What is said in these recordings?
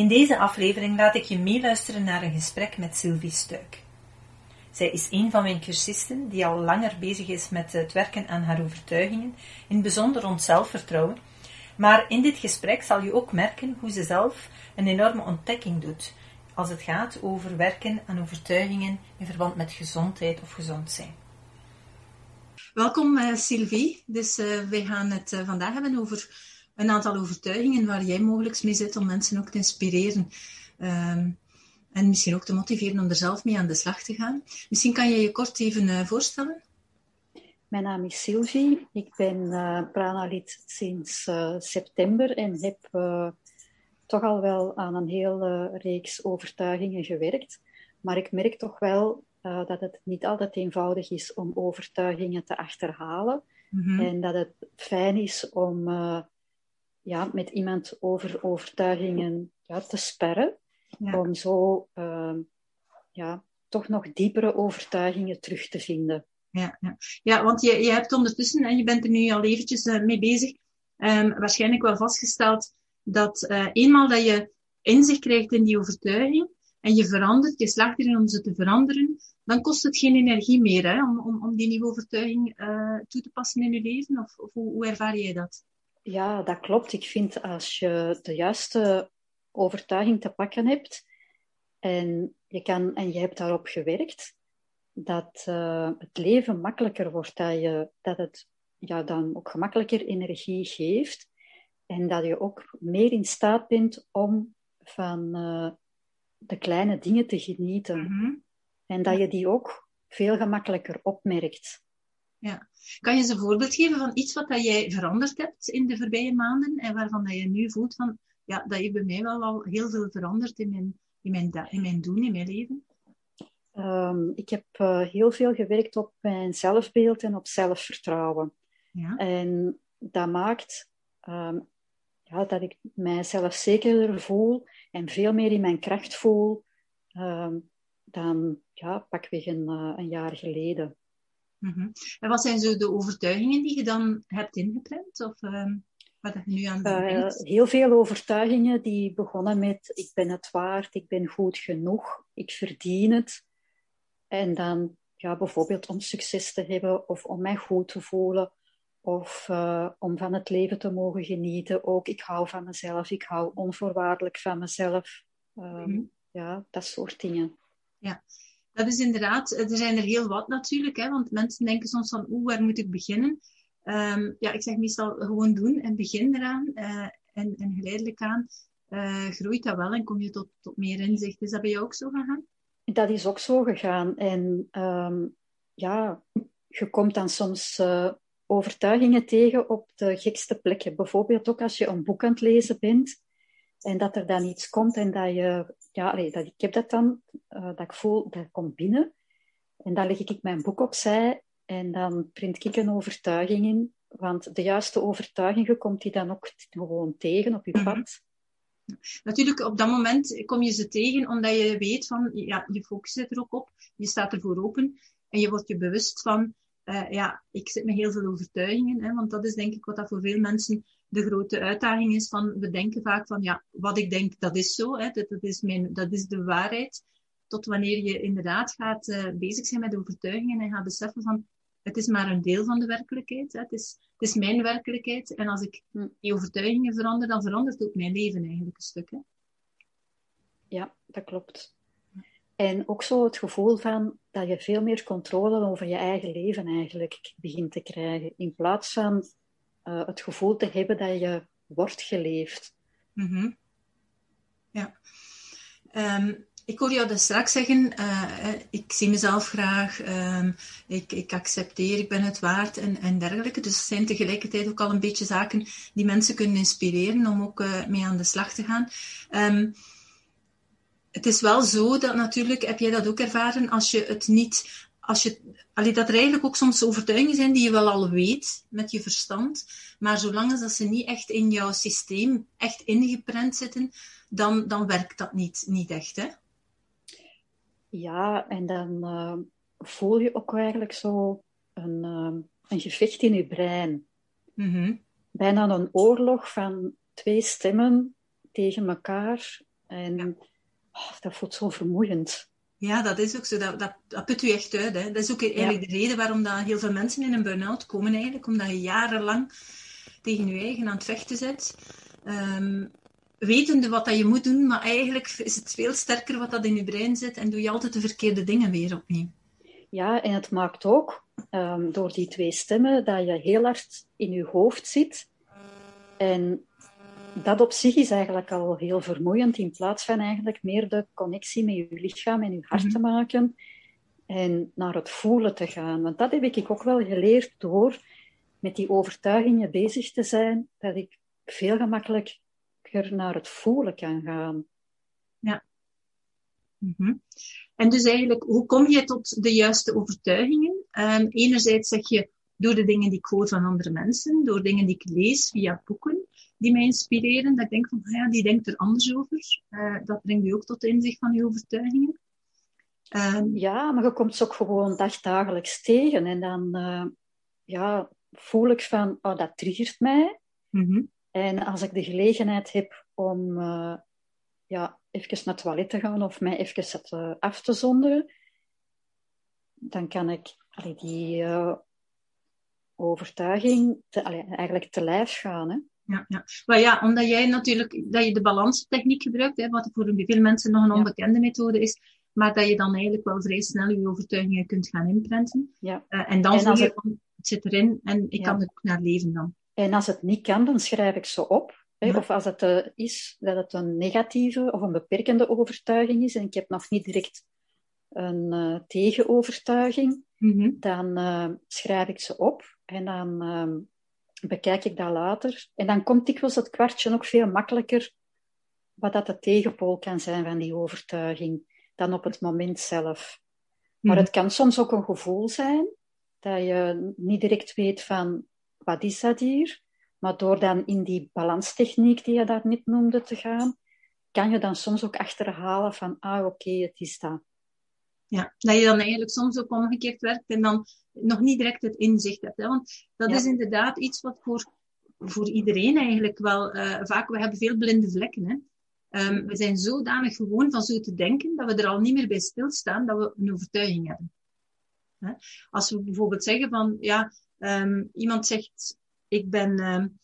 In deze aflevering laat ik je meeluisteren naar een gesprek met Sylvie Stuik. Zij is een van mijn cursisten die al langer bezig is met het werken aan haar overtuigingen, in het bijzonder rond zelfvertrouwen. Maar in dit gesprek zal je ook merken hoe ze zelf een enorme ontdekking doet als het gaat over werken aan overtuigingen in verband met gezondheid of gezond zijn. Welkom uh, Sylvie. Dus uh, wij gaan het uh, vandaag hebben over een aantal overtuigingen waar jij mogelijk mee zit om mensen ook te inspireren. Um, en misschien ook te motiveren om er zelf mee aan de slag te gaan. Misschien kan je je kort even uh, voorstellen? Mijn naam is Sylvie. Ik ben uh, Pranalid sinds uh, september en heb toch al wel aan een hele reeks overtuigingen gewerkt. Maar ik merk toch wel dat het niet altijd eenvoudig is om overtuigingen te achterhalen. Mm -hmm. En dat het fijn is om ja, met iemand over overtuigingen ja, te sperren. Ja. Om zo uh, ja, toch nog diepere overtuigingen terug te vinden. Ja, ja. ja want je, je hebt ondertussen, en je bent er nu al eventjes uh, mee bezig, um, waarschijnlijk wel vastgesteld dat uh, eenmaal dat je inzicht krijgt in die overtuiging en je verandert, je slaagt erin om ze te veranderen, dan kost het geen energie meer hè, om, om, om die nieuwe overtuiging uh, toe te passen in je leven? Of, of hoe, hoe ervaar jij dat? Ja, dat klopt. Ik vind als je de juiste overtuiging te pakken hebt en je, kan, en je hebt daarop gewerkt, dat uh, het leven makkelijker wordt, dat, je, dat het ja, dan ook gemakkelijker energie geeft en dat je ook meer in staat bent om van uh, de kleine dingen te genieten. Mm -hmm. En dat je die ook veel gemakkelijker opmerkt. Ja. Kan je eens een voorbeeld geven van iets wat dat jij veranderd hebt in de voorbije maanden en waarvan dat je nu voelt van, ja, dat heeft bij mij wel al heel veel veranderd in mijn, in mijn, in mijn doen, in mijn leven? Um, ik heb uh, heel veel gewerkt op mijn zelfbeeld en op zelfvertrouwen. Ja. En dat maakt um, ja, dat ik mijzelf zekerder voel en veel meer in mijn kracht voel um, dan ja, pakweg een, uh, een jaar geleden. Mm -hmm. En wat zijn zo de overtuigingen die je dan hebt ingeprent? Of uh, wat je nu aan uh, Heel veel overtuigingen die begonnen met ik ben het waard, ik ben goed genoeg, ik verdien het. En dan ja, bijvoorbeeld om succes te hebben of om mij goed te voelen of uh, om van het leven te mogen genieten. Ook ik hou van mezelf, ik hou onvoorwaardelijk van mezelf. Mm -hmm. Ja, dat soort dingen. Ja, dat is inderdaad, er zijn er heel wat natuurlijk, hè, want mensen denken soms van, oeh, waar moet ik beginnen? Um, ja, ik zeg meestal gewoon doen en begin eraan. Uh, en, en geleidelijk aan uh, groeit dat wel en kom je tot, tot meer inzicht. Is dat bij jou ook zo gegaan? Dat is ook zo gegaan. En um, ja, je komt dan soms uh, overtuigingen tegen op de gekste plekken. Bijvoorbeeld ook als je een boek aan het lezen bent en dat er dan iets komt en dat je, ja, allee, dat, ik heb dat dan, uh, dat ik voel, dat komt binnen. En dan leg ik mijn boek opzij en dan print ik een overtuiging in. Want de juiste overtuigingen komt die dan ook gewoon tegen op je pad. Mm -hmm. Natuurlijk, op dat moment kom je ze tegen omdat je weet van, ja, je focus zit er ook op, je staat ervoor open en je wordt je bewust van, uh, ja, ik zit met heel veel overtuigingen, hè, want dat is denk ik wat dat voor veel mensen de grote uitdaging is van, we denken vaak van, ja, wat ik denk, dat is zo, hè, dat, dat, is mijn, dat is de waarheid. Tot wanneer je inderdaad gaat uh, bezig zijn met overtuigingen en gaat beseffen van, het is maar een deel van de werkelijkheid. Hè. Het, is, het is mijn werkelijkheid. En als ik die overtuigingen verander, dan verandert ook mijn leven eigenlijk een stuk. Hè. Ja, dat klopt. En ook zo het gevoel van dat je veel meer controle over je eigen leven eigenlijk begint te krijgen. In plaats van uh, het gevoel te hebben dat je wordt geleefd. -hmm. Ja. Um, ik hoor jou dat straks zeggen, uh, ik zie mezelf graag, um, ik, ik accepteer, ik ben het waard en, en dergelijke. Dus zijn tegelijkertijd ook al een beetje zaken die mensen kunnen inspireren om ook mee aan de slag te gaan. Um, het is wel zo dat natuurlijk, heb jij dat ook ervaren, als je het niet, als je, allee, dat er eigenlijk ook soms overtuigingen zijn die je wel al weet met je verstand, maar zolang als dat ze niet echt in jouw systeem echt ingeprent zitten, dan, dan werkt dat niet, niet echt, hè? Ja, en dan uh, voel je ook eigenlijk zo een, uh, een gevecht in je brein. Mm Bijna een oorlog van twee stemmen tegen elkaar. En ja. oh, dat voelt zo vermoeiend. Ja, dat is ook zo. Dat, dat, dat put u echt uit. Hè. Dat is ook eigenlijk de reden waarom dat heel veel mensen in een burn-out komen eigenlijk. Omdat je jarenlang tegen je eigen aan het vechten zit. Um, wetende wat dat je moet doen, maar eigenlijk is het veel sterker wat dat in je brein zit en doe je altijd de verkeerde dingen weer opnieuw. Ja, en het maakt ook um, door die twee stemmen dat je heel hard in je hoofd zit. En dat op zich is eigenlijk al heel vermoeiend, in plaats van eigenlijk meer de connectie met je lichaam en je hart mm -hmm. te maken en naar het voelen te gaan. Want dat heb ik ook wel geleerd door met die overtuigingen bezig te zijn, dat ik veel gemakkelijker naar het voelen kan gaan. Ja. Mm -hmm. En dus eigenlijk, hoe kom je tot de juiste overtuigingen? Um, enerzijds zeg je door de dingen die ik hoor van andere mensen, door dingen die ik lees via boeken die mij inspireren, dat ik denk van, ja, die denkt er anders over. Uh, dat brengt je ook tot de inzicht van je overtuigingen. Um, ja, maar je komt ze ook gewoon dagdagelijks tegen. En dan uh, ja, voel ik van, oh, dat triggert mij. Mm -hmm. En als ik de gelegenheid heb om uh, ja, even naar het toilet te gaan of mij even af te zonderen, dan kan ik allee, die overtuiging te, allee, eigenlijk te lijf gaan. Hè? Ja, ja. Maar ja, omdat jij natuurlijk dat je de balanstechniek gebruikt, hè, wat voor veel mensen nog een onbekende ja. methode is, maar dat je dan eigenlijk wel vrij snel je overtuigingen kunt gaan inprenten. Ja. Uh, en dan en je het... het zit erin en ik ja. kan er ook naar leven dan. En als het niet kan, dan schrijf ik ze op. Hè? Of als het uh, is dat het een negatieve of een beperkende overtuiging is en ik heb nog niet direct een uh, tegenovertuiging, mm -hmm. dan schrijf ik ze op en dan ehm, bekijk ik dat later. En dan komt dikwijls het kwartje ook veel makkelijker wat dat de tegenpool kan zijn van die overtuiging dan op het moment zelf. Maar mm. het kan soms ook een gevoel zijn dat je niet direct weet van wat is dat hier? Maar door dan in die balanstechniek die je daar net noemde te gaan, kan je dan soms ook achterhalen van, ah oké, okay, het is dat. Ja, dat je dan eigenlijk soms ook omgekeerd werkt en dan nog niet direct het inzicht hebt. Hè? Want dat ja. is inderdaad iets wat voor, voor iedereen eigenlijk wel uh, vaak, we hebben veel blinde vlekken. Hè? Um, we zijn zodanig gewoon van zo te denken dat we er al niet meer bij stilstaan dat we een overtuiging hebben. Hè? Als we bijvoorbeeld zeggen van, ja, um, iemand zegt, ik ben, um,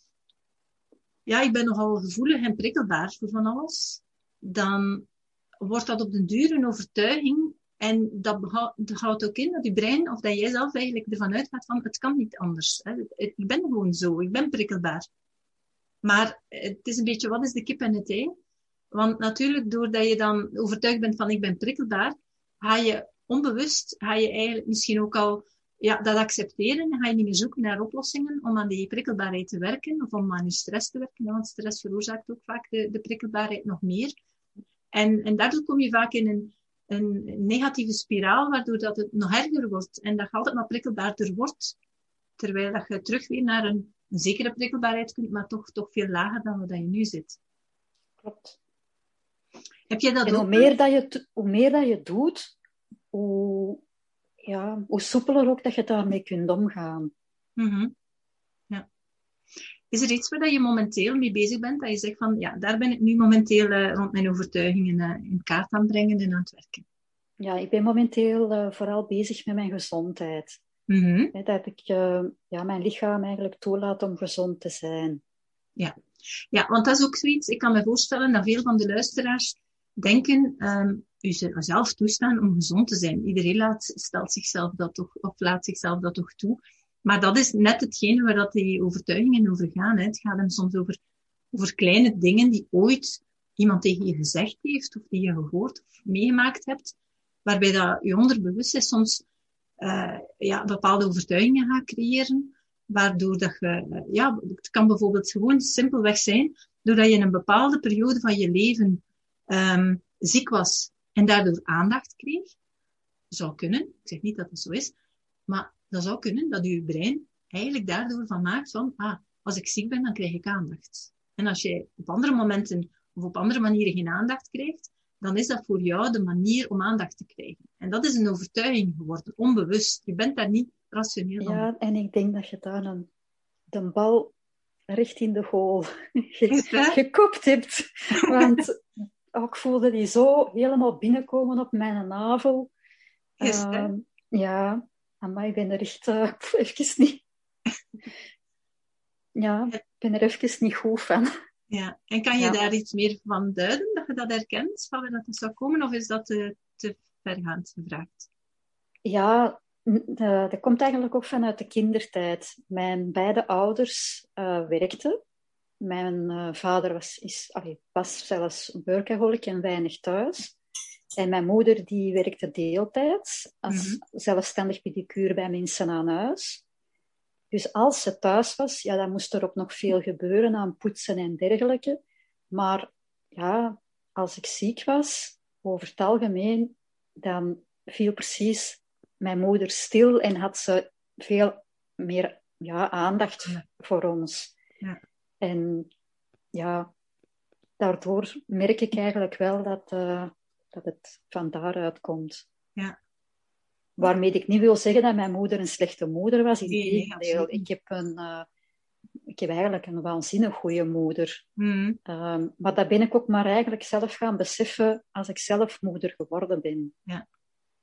ja, ik ben nogal gevoelig en prikkelbaar voor van alles, dan wordt dat op den duur een overtuiging en dat, houdt ook in dat je brein, of dat jij zelf eigenlijk ervan uitgaat van, het kan niet anders. Hè. Ik ben gewoon zo, ik ben prikkelbaar. Maar het is een beetje, wat is de kip en het ei? Want natuurlijk, doordat je dan overtuigd bent van, ik ben prikkelbaar, ga je onbewust, ga je eigenlijk misschien ook al ja, dat accepteren. Ga je niet meer zoeken naar oplossingen om aan die prikkelbaarheid te werken, of om aan je stress te werken. Want stress veroorzaakt ook vaak de, de prikkelbaarheid nog meer. En, en daardoor kom je vaak in een een negatieve spiraal, waardoor dat het nog erger wordt en dat je altijd maar prikkelbaarder wordt, terwijl dat je terug weer naar een, een zekere prikkelbaarheid kunt, maar toch, toch veel lager dan wat je nu zit. Klopt. Heb je dat en ook? Hoe meer dat, je, hoe meer dat je doet, hoe, ja, hoe soepeler ook dat je daarmee kunt omgaan. Mm -hmm. Is er iets waar je momenteel mee bezig bent, dat je zegt van, ja, daar ben ik nu momenteel uh, rond mijn overtuigingen uh, in kaart aan brengen en aan het werken? Ja, ik ben momenteel uh, vooral bezig met mijn gezondheid. Mm -hmm. Dat ik ja, mijn lichaam eigenlijk toelaat om gezond te zijn. Ja. ja, want dat is ook zoiets, ik kan me voorstellen dat veel van de luisteraars denken, um, u zelf toestaan om gezond te zijn. Iedereen laat, stelt zichzelf dat toch, of laat zichzelf dat toch toe. Maar dat is net hetgene waar dat die overtuigingen over gaan. Hè. Het gaat hem soms over, over kleine dingen die ooit iemand tegen je gezegd heeft, of die je gehoord of meegemaakt hebt, waarbij dat je onderbewustzijn soms uh, ja, bepaalde overtuigingen gaat creëren, waardoor dat je, uh, ja, het kan bijvoorbeeld gewoon simpelweg zijn, doordat je in een bepaalde periode van je leven um, ziek was en daardoor aandacht kreeg, zou kunnen, ik zeg niet dat het zo is, maar dat zou kunnen dat uw brein eigenlijk daardoor van maakt van, ah, als ik ziek ben, dan krijg ik aandacht. En als je op andere momenten of op andere manieren geen aandacht krijgt, dan is dat voor jou de manier om aandacht te krijgen. En dat is een overtuiging geworden, onbewust. Je bent daar niet rationeel van. Ja, en ik denk dat je daar een, de bal recht in de goal gekopt hebt. Want ik voelde die zo helemaal binnenkomen op mijn navel. Uh, ja, maar ik ben er echt uh, even niet... ja, ik ben er even niet goed van. Ja, en kan je daar iets meer van duiden, dat je dat herkent, van waar dat zou komen, of is dat te, te vergaand gevraagd? Ja, dat komt eigenlijk ook vanuit de kindertijd. Mijn beide ouders uh, werkten. Mijn uh, vader was, is, allee, was zelfs workaholic en weinig thuis. En mijn moeder die werkte deeltijds als mm -hmm. zelfstandig pedicure bij mensen aan huis. Dus als ze thuis was, ja, dan moest er ook nog veel gebeuren aan poetsen en dergelijke. Maar ja, als ik ziek was, over het algemeen, dan viel precies mijn moeder stil en had ze veel meer ja, aandacht voor ons. Ja. En ja, daardoor merk ik eigenlijk wel dat, uh, dat het van daaruit komt. Ja. Waarmee ik niet wil zeggen dat mijn moeder een slechte moeder was. Nee, nee, ik, heb een, uh, ik heb eigenlijk een waanzinnig goede moeder. Mm. Um, maar dat ben ik ook maar eigenlijk zelf gaan beseffen als ik zelf moeder geworden ben. Ja,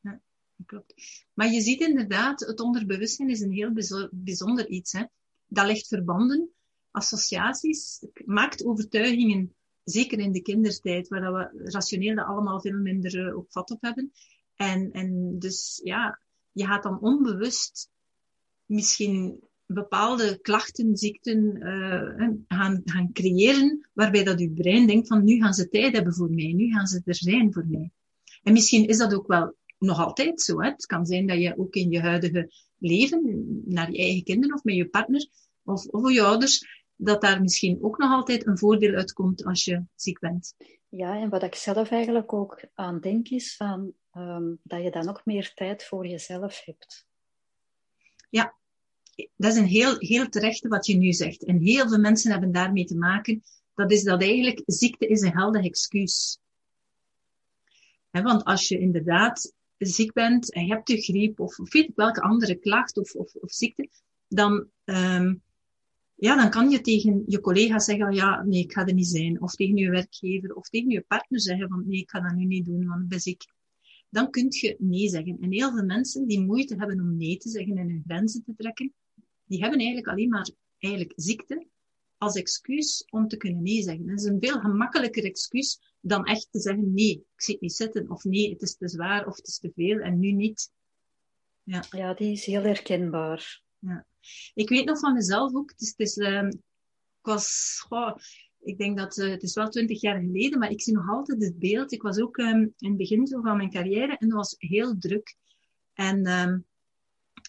ja klopt. Maar je ziet inderdaad, het onderbewustzijn is een heel bijzonder iets. Hè? Dat legt verbanden, associaties, maakt overtuigingen, zeker in de kindertijd, waar we rationeel dat allemaal veel minder uh, vat op hebben. En, en dus ja, je gaat dan onbewust misschien bepaalde klachten, ziekten uh, gaan, gaan creëren, waarbij dat je brein denkt van nu gaan ze tijd hebben voor mij, nu gaan ze er zijn voor mij. En misschien is dat ook wel nog altijd zo. Hè? Het kan zijn dat je ook in je huidige leven, naar je eigen kinderen of met je partner of, of je ouders, dat daar misschien ook nog altijd een voordeel uitkomt als je ziek bent. Ja, en wat ik zelf eigenlijk ook aan denk is van, um, dat je dan ook meer tijd voor jezelf hebt. Ja, dat is een heel, heel terechte wat je nu zegt. En heel veel mensen hebben daarmee te maken. Dat is dat eigenlijk ziekte is een geldig excuus. He, want als je inderdaad ziek bent en je hebt de griep of, of weet welke andere klacht of, of, of ziekte, dan um, ja, dan kan je tegen je collega zeggen, ja, nee, ik ga er niet zijn. Of tegen je werkgever, of tegen je partner zeggen van, nee, ik ga dat nu niet doen, want ben ik. Dan kun je nee zeggen. En heel veel mensen die moeite hebben om nee te zeggen en hun grenzen te trekken, die hebben eigenlijk alleen maar eigenlijk ziekte als excuus om te kunnen nee zeggen. Dat is een veel gemakkelijker excuus dan echt te zeggen, nee, ik zit niet zitten, of nee, het is te zwaar, of het is te veel, en nu niet. Ja, ja die is heel herkenbaar. Ja. Ik weet nog van mezelf ook, het is, het is, uh, ik was, ik denk dat uh, het is wel twintig jaar geleden, maar ik zie nog altijd het beeld. Ik was ook um, in het begin van mijn carrière en dat was heel druk. En, um,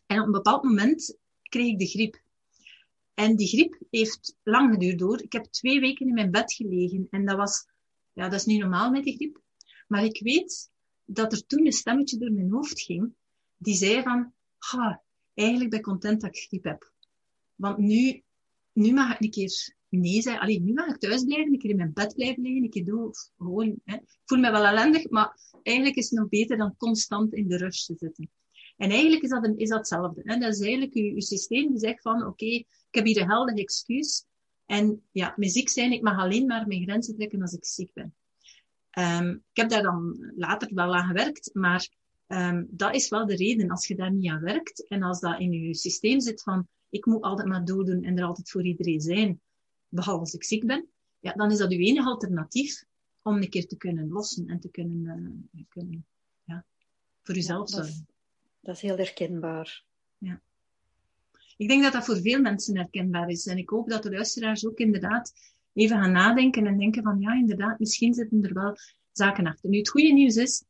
en op een bepaald moment kreeg ik de griep. En die griep heeft lang geduurd door. Ik heb twee weken in mijn bed gelegen en dat was, ja, dat is niet normaal met die griep. Maar ik weet dat er toen een stemmetje door mijn hoofd ging, die zei van, eigenlijk ben ik content dat ik griep heb. Want nu, nu mag ik een keer nee zeggen. Alleen nu mag ik thuis blijven, een keer in mijn bed blijven liggen, een keer doen, gewoon, hè. Ik voel me wel ellendig, maar eigenlijk is het nog beter dan constant in de rush te zitten. En eigenlijk is dat, is dat hetzelfde. Hè. Dat is eigenlijk je, systeem die zegt van, oké, ik heb hier een helder excuus. En ja, met ziek zijn, ik mag alleen maar mijn grenzen trekken als ik ziek ben. Um, ik heb daar dan later wel aan gewerkt, maar Um, dat is wel de reden. Als je daar niet aan werkt en als dat in je systeem zit van ik moet altijd maar doordoen en er altijd voor iedereen zijn, behalve als ik ziek ben, ja, dan is dat uw enige alternatief om een keer te kunnen lossen en te kunnen, uh, kunnen ja, voor jezelf ja, zorgen. Dat is heel herkenbaar. Ja. Ik denk dat dat voor veel mensen herkenbaar is. En ik hoop dat de luisteraars ook inderdaad even gaan nadenken en denken van ja, inderdaad, misschien zitten er wel zaken achter. Nu, het goede nieuws is,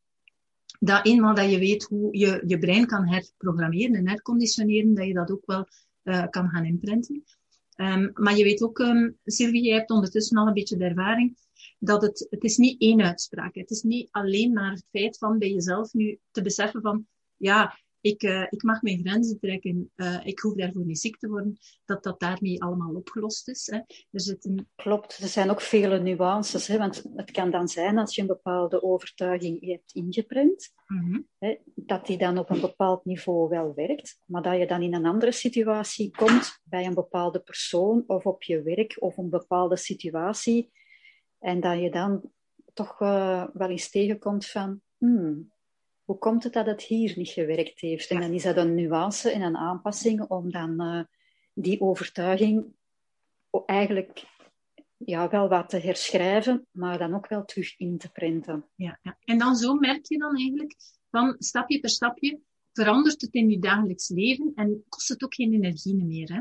dat eenmaal dat je weet hoe je je brein kan herprogrammeren en herconditioneren, dat je dat ook wel uh, kan gaan imprinten. Um, maar je weet ook, um, Sylvie, jij hebt ondertussen al een beetje de ervaring, dat het, het is niet één uitspraak. Het is niet alleen maar het feit van bij jezelf nu te beseffen van, ja, ik, uh, ik mag mijn grenzen trekken, uh, ik hoef daarvoor niet ziek te worden, dat dat daarmee allemaal opgelost is. Hè. Er zitten... Klopt, er zijn ook vele nuances. Hè, want het kan dan zijn als je een bepaalde overtuiging hebt ingeprent, mm -hmm. hè, dat die dan op een bepaald niveau wel werkt, maar dat je dan in een andere situatie komt, bij een bepaalde persoon of op je werk of een bepaalde situatie, en dat je dan toch uh, wel eens tegenkomt van, hmm, hoe komt het dat het hier niet gewerkt heeft? En dan is dat een nuance en een aanpassing om dan uh, die overtuiging eigenlijk ja, wel wat te herschrijven, maar dan ook wel terug in te printen. Ja, ja. En dan zo merk je dan eigenlijk van stapje per stapje verandert het in je dagelijks leven en kost het ook geen energie meer. Hè?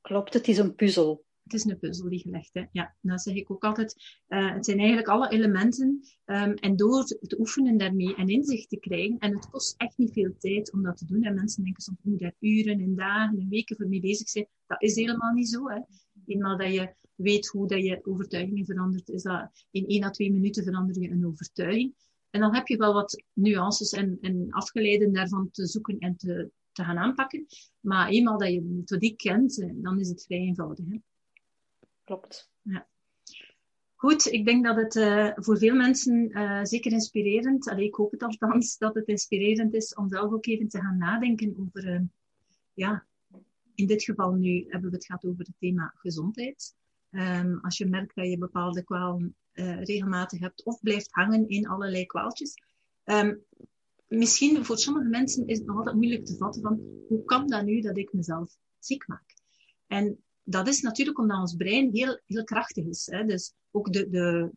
Klopt, het is een puzzel het is een puzzel die gelegd is. Ja, dat zeg ik ook altijd. Uh, het zijn eigenlijk alle elementen. Um, en door te oefenen daarmee en inzicht te krijgen, en het kost echt niet veel tijd om dat te doen. En mensen denken soms, moet daar uren en dagen en weken voor mee bezig zijn. Dat is helemaal niet zo. Hè. Eenmaal dat je weet hoe dat je overtuigingen verandert, is dat in één à twee minuten verander je een overtuiging. En dan heb je wel wat nuances en, en afgeleiden daarvan te zoeken en te, te gaan aanpakken. Maar eenmaal dat je de methodiek kent, eh, dan is het vrij eenvoudig. Hè klopt. Ja. Goed, ik denk dat het uh, voor veel mensen uh, zeker inspirerend, allee, ik hoop het althans, dat het inspirerend is om zelf ook even te gaan nadenken over, uh, ja, in dit geval nu hebben we het gehad over het thema gezondheid. Um, als je merkt dat je bepaalde kwalen regelmatig hebt of blijft hangen in allerlei kwaaltjes. Um, misschien voor sommige mensen is het nog altijd moeilijk te vatten van hoe kan dat nu dat ik mezelf ziek maak? En dat is natuurlijk omdat ons brein heel, heel krachtig is. Hè? Dus ook de, de,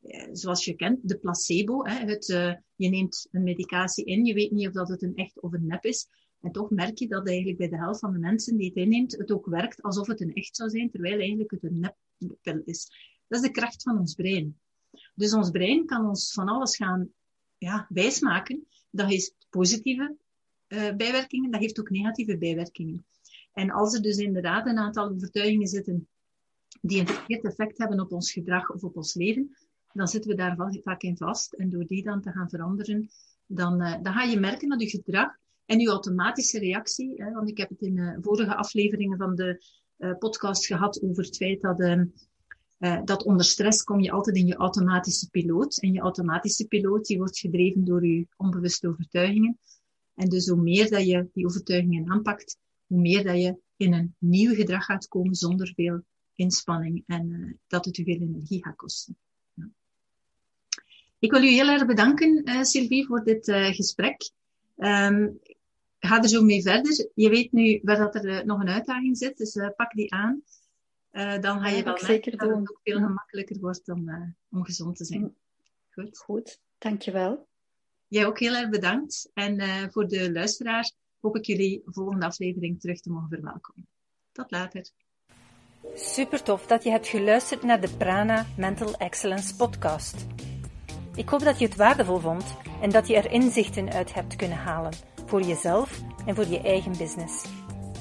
eh, zoals je kent, de placebo. Hè? Het, uh, je neemt een medicatie in, je weet niet of dat het een echt of een nep is. En toch merk je dat eigenlijk bij de helft van de mensen die het inneemt, het ook werkt alsof het een echt zou zijn, terwijl eigenlijk het een neppil is. Dat is de kracht van ons brein. Dus ons brein kan ons van alles gaan ja, wijsmaken. Dat heeft positieve uh, bijwerkingen, dat heeft ook negatieve bijwerkingen. En als er dus inderdaad een aantal overtuigingen zitten die een verkeerd effect hebben op ons gedrag of op ons leven, dan zitten we daar vaak in vast. En door die dan te gaan veranderen, dan, uh, dan ga je merken dat je gedrag en je automatische reactie, hè, want ik heb het in uh, vorige afleveringen van de uh, podcast gehad over het feit dat, ehm, dat onder stress kom je altijd in je automatische piloot. En je automatische piloot die wordt gedreven door je onbewuste overtuigingen. En dus hoe meer dat je die overtuigingen aanpakt, hoe meer dat je in een nieuw gedrag gaat komen zonder veel inspanning en uh, dat het u veel energie gaat kosten. Ja. Ik wil u heel erg bedanken, uh, Sylvie, voor dit uh, gesprek. Um, ga er zo mee verder. Je weet nu waar dat er nog een uitdaging zit, dus pak die aan. dan ga je ja, wel merken dat het ook veel gemakkelijker wordt om, om gezond te zijn. Goed. Goed, dankjewel. Jij ook heel erg bedankt. En voor de luisteraar, hoop ik jullie volgende aflevering terug te mogen verwelkomen. Tot later. Super tof dat je hebt geluisterd naar de Prana Mental Excellence podcast. Ik hoop dat je het waardevol vond en dat je er inzichten uit hebt kunnen halen voor jezelf en voor je eigen business.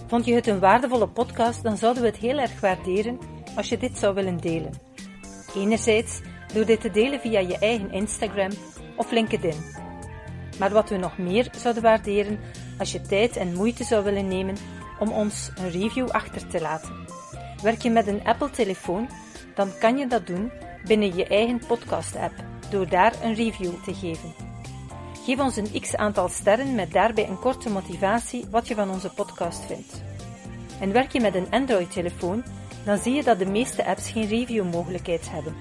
Vond je het een waardevolle podcast, dan zouden we het heel erg waarderen als je dit zou willen delen. Enerzijds door dit te delen via je eigen Instagram of LinkedIn. Maar wat we nog meer zouden waarderen als je tijd en moeite zou willen nemen om ons een review achter te laten. Werk je met een Apple-telefoon, dan kan je dat doen binnen je eigen podcast-app door daar een review te geven. Geef ons een x aantal sterren met daarbij een korte motivatie wat je van onze podcast vindt. En werk je met een Android-telefoon, dan zie je dat de meeste apps geen review-mogelijkheid hebben.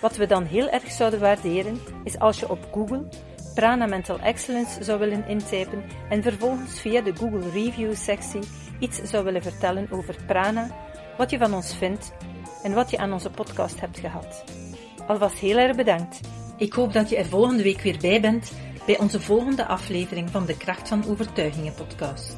Wat we dan heel erg zouden waarderen, is als je op Google Prana Mental Excellence zou willen intypen en vervolgens via de Google Review sectie iets zou willen vertellen over Prana, wat je van ons vindt en wat je aan onze podcast hebt gehad. Alvast heel erg bedankt. Ik hoop dat je er volgende week weer bij bent bij onze volgende aflevering van de Kracht van Overtuigingen podcast.